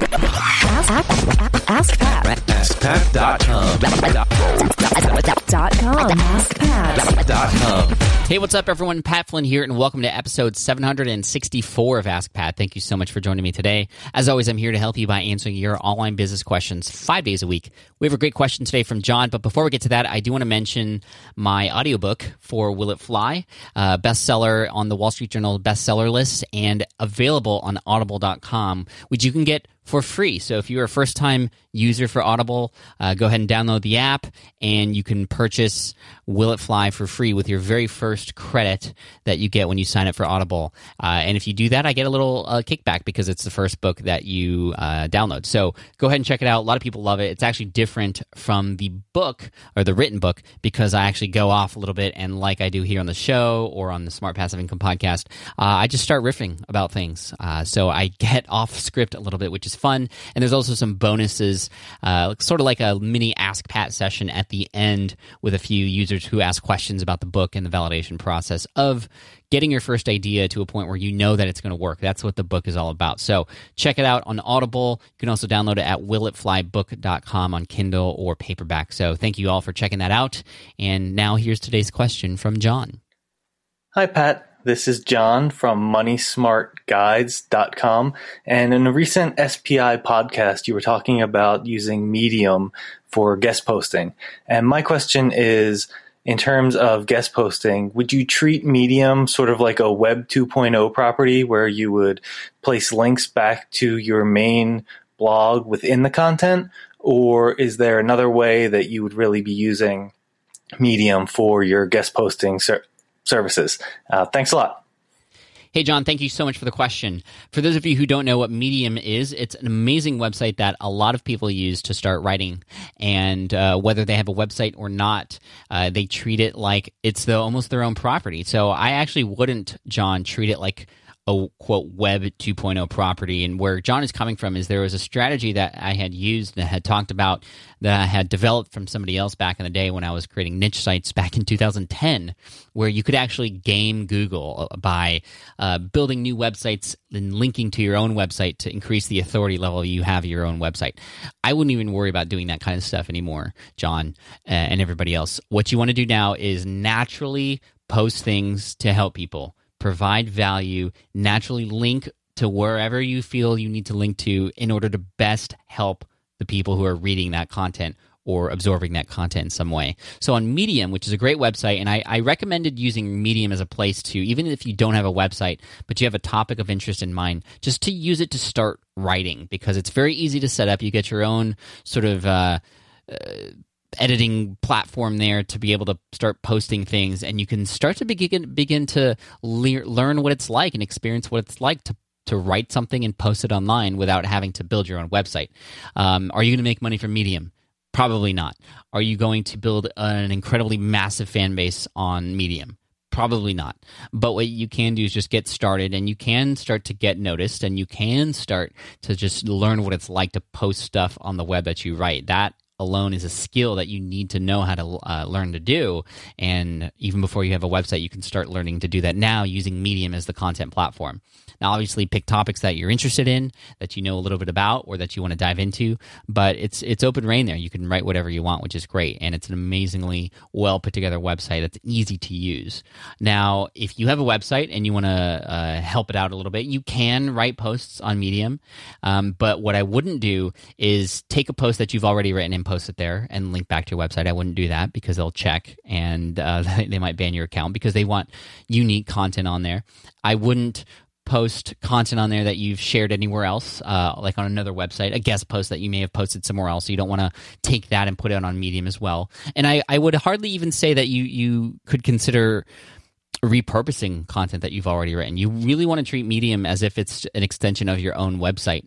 Ask, ask, Pat. AskPat.com. Dot com. AskPat. Hey, what's up, everyone? Pat Flynn here, and welcome to episode 764 of Ask Pat. Thank you so much for joining me today. As always, I'm here to help you by answering your online business questions five days a week. We have a great question today from Jon, but before we get to that, I do want to mention my audiobook for Will It Fly, uh, bestseller on the Wall Street Journal bestseller list and available on audible.com, which you can get for free. So if you're a first time user for Audible, uh, go ahead and download the app and you can purchase Will It Fly for free with your very first credit that you get when you sign up for Audible. Uh, and if you do that, I get a little uh, kickback because it's the first book that you uh, download. So go ahead and check it out. A lot of people love it. It's actually different from the book or the written book because I actually go off a little bit and like I do here on the show or on the Smart Passive Income podcast, uh, I just start riffing about things. Uh, so I get off script a little bit, which is fun. And there's also some bonuses, uh, sort of like a mini Ask Pat session at the end with a few users who ask questions about the book and the validation process of getting your first idea to a point where you know that it's going to work. That's what the book is all about. So check it out on Audible. You can also download it at willitflybook.com on Kindle or paperback. So thank you all for checking that out. And now here's today's question from Jon. Hi, Pat. This is Jon from MoneySmartGuides.com. And in a recent SPI podcast, you were talking about using Medium for guest posting. And my question is in terms of guest posting, would you treat Medium sort of like a Web 2.0 property where you would place links back to your main blog within the content? Or is there another way that you would really be using Medium for your guest posting ser- services? Uh, thanks a lot. Hey, Jon, thank you so much for the question. For those of you who don't know what Medium is, it's an amazing website that a lot of people use to start writing. And uh, whether they have a website or not, uh, they treat it like it's the, almost their own property. So I actually wouldn't, Jon, treat it like a quote web 2.0 property. And where jon is coming from is there was a strategy that i had used that had talked about that i had developed from somebody else back in the day when i was creating niche sites back in 2010 where you could actually game google by uh, building new websites and linking to your own website to increase the authority level you have your own website. I wouldn't even worry about doing that kind of stuff anymore jon uh, and everybody else. What you want to do now is naturally post things to help people provide value, naturally link to wherever you feel you need to link to in order to best help the people who are reading that content or absorbing that content in some way. So on Medium, which is a great website, and I, I, recommended using Medium as a place to, even if you don't have a website, but you have a topic of interest in mind, just to use it to start writing because it's very easy to set up. You get your own sort of uh, uh, editing platform there to be able to start posting things and you can start to begin begin to le- learn what it's like and experience what it's like to to write something and post it online without having to build your own website. Um, are you going to make money from Medium? Probably not. Are you going to build an incredibly massive fan base on Medium? Probably not. But what you can do is just get started and you can start to get noticed and you can start to just learn what it's like to post stuff on the web that you write. That alone is a skill that you need to know how to uh, learn to do. And even before you have a website, you can start learning to do that now using Medium as the content platform. Now, obviously, pick topics that you're interested in, that you know a little bit about, or that you want to dive into. But it's it's open reign there. You can write whatever you want, which is great, and it's an amazingly well put together website that's easy to use. Now, if you have a website and you want to uh, help it out a little bit, you can write posts on Medium. Um, but what I wouldn't do is take a post that you've already written and post it there and link back to your website. I wouldn't do that because they'll check and uh, they might ban your account because they want unique content on there. I wouldn't post content on there that you've shared anywhere else, uh, like on another website, a guest post that you may have posted somewhere else. So you don't want to take that and put it on Medium as well. And I, I would hardly even say that you you could consider repurposing content that you've already written. You really want to treat Medium as if it's an extension of your own website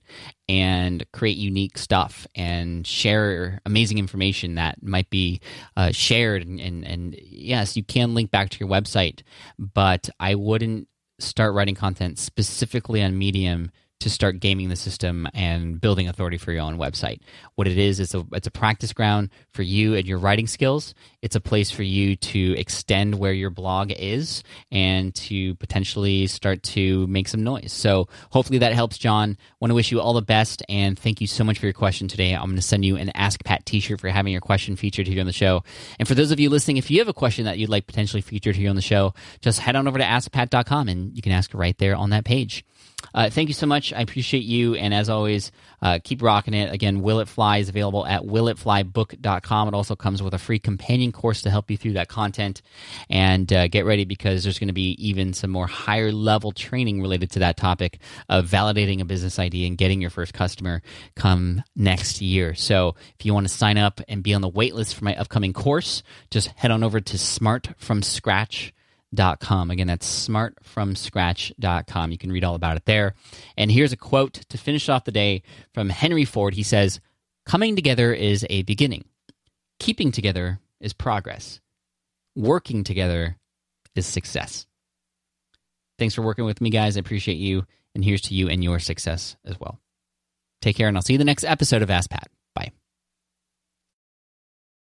and create unique stuff and share amazing information that might be uh, shared. And, and, and yes, you can link back to your website, but I wouldn't start writing content specifically on Medium to start gaming the system and building authority for your own website. What it is is a, it's a practice ground for you and your writing skills. It's a place for you to extend where your blog is and to potentially start to make some noise. So hopefully that helps, Jon. Want to wish you all the best and thank you so much for your question today. I'm going to send you an Ask Pat T-shirt for having your question featured here on the show. And for those of you listening, if you have a question that you'd like potentially featured here on the show, just head on over to AskPat.com and you can ask right there on that page. Uh, thank you so much. I appreciate you. And as always, uh, keep rocking it. Again, Will It Fly is available at willitflybook.com. It also comes with a free companion course to help you through that content. And uh, get ready because there's going to be even some more higher level training related to that topic of validating a business idea and getting your first customer come next year. So if you want to sign up and be on the wait list for my upcoming course, just head on over to smartfromscratch.com com. Again, that's smartfromscratch.com. You can read all about it there. And here's a quote to finish off the day from Henry Ford. He says, Coming together is a beginning, keeping together is progress, working together is success. Thanks for working with me, guys. I appreciate you. And here's to you and your success as well. Take care, and I'll see you the next episode of Ask Pat.